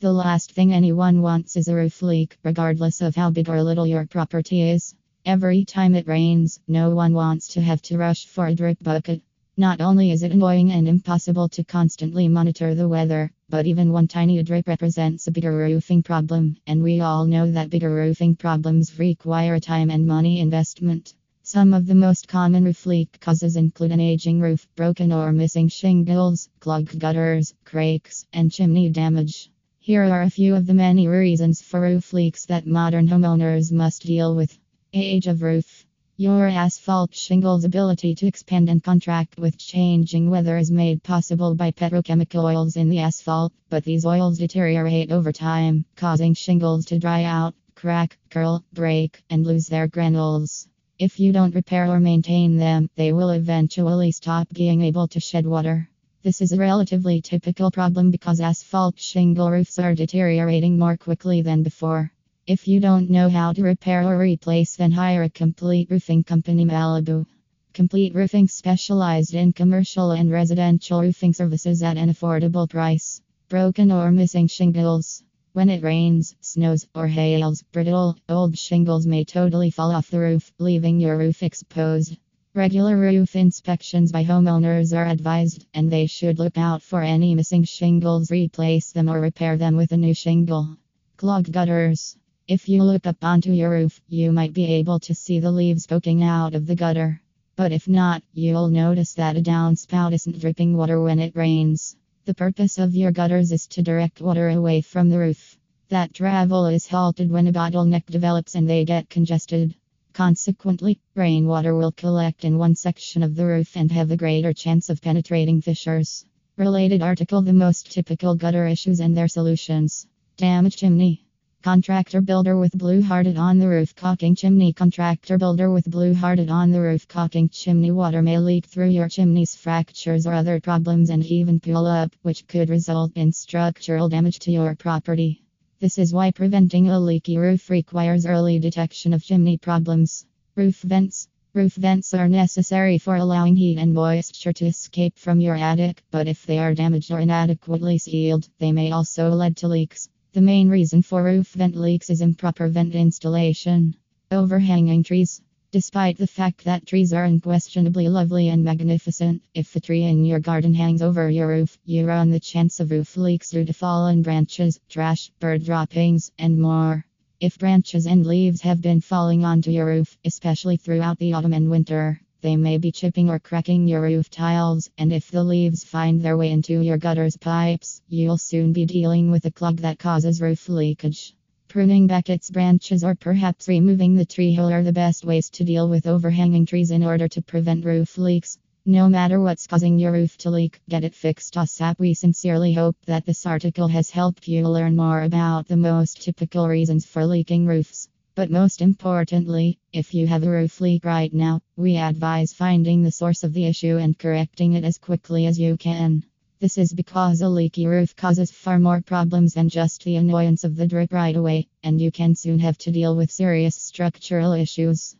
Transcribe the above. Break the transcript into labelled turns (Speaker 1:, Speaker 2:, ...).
Speaker 1: The last thing anyone wants is a roof leak, regardless of how big or little your property is. Every time it rains, no one wants to have to rush for a drip bucket. Not only is it annoying and impossible to constantly monitor the weather, but even one tiny drip represents a bigger roofing problem, and we all know that bigger roofing problems require time and money investment. Some of the most common roof leak causes include an aging roof, broken or missing shingles, clogged gutters, cracks, and chimney damage. Here are a few of the many reasons for roof leaks that modern homeowners must deal with. Age of roof. Your asphalt shingle's ability to expand and contract with changing weather is made possible by petrochemical oils in the asphalt, but these oils deteriorate over time, causing shingles to dry out, crack, curl, break, and lose their granules. If you don't repair or maintain them, they will eventually stop being able to shed water. This is a relatively typical problem because asphalt shingle roofs are deteriorating more quickly than before. If you don't know how to repair or replace, then hire a complete roofing company Malibu. Complete Roofing specialized in commercial and residential roofing services at an affordable price. Broken or missing shingles. When it rains, snows, or hails, brittle, old shingles may totally fall off the roof, leaving your roof exposed. Regular roof inspections by homeowners are advised, and they should look out for any missing shingles, replace them, or repair them with a new shingle. Clogged gutters. If you look up onto your roof, you might be able to see the leaves poking out of the gutter. But if not, you'll notice that a downspout isn't dripping water when it rains. The purpose of your gutters is to direct water away from the roof. That travel is halted when a bottleneck develops and they get congested. Consequently, rainwater will collect in one section of the roof and have a greater chance of penetrating fissures. Related article The most typical gutter issues and their solutions. Damaged chimney. Contractor builder with blue hearted on the roof caulking chimney. Contractor builder with blue hearted on the roof caulking chimney. Water may leak through your chimney's fractures or other problems and even pull up, which could result in structural damage to your property. This is why preventing a leaky roof requires early detection of chimney problems. Roof vents. Roof vents are necessary for allowing heat and moisture to escape from your attic, but if they are damaged or inadequately sealed, they may also lead to leaks. The main reason for roof vent leaks is improper vent installation. Overhanging trees. Despite the fact that trees are unquestionably lovely and magnificent, if a tree in your garden hangs over your roof, you run the chance of roof leaks due to fallen branches, trash, bird droppings, and more. If branches and leaves have been falling onto your roof, especially throughout the autumn and winter, they may be chipping or cracking your roof tiles, and if the leaves find their way into your gutter's pipes, you'll soon be dealing with a clog that causes roof leakage. Pruning back its branches or perhaps removing the tree whole are the best ways to deal with overhanging trees in order to prevent roof leaks. No matter what's causing your roof to leak, get it fixed ASAP. We sincerely hope that this article has helped you learn more about the most typical reasons for leaking roofs. But most importantly, if you have a roof leak right now, we advise finding the source of the issue and correcting it as quickly as you can. This is because a leaky roof causes far more problems than just the annoyance of the drip right away, and you can soon have to deal with serious structural issues.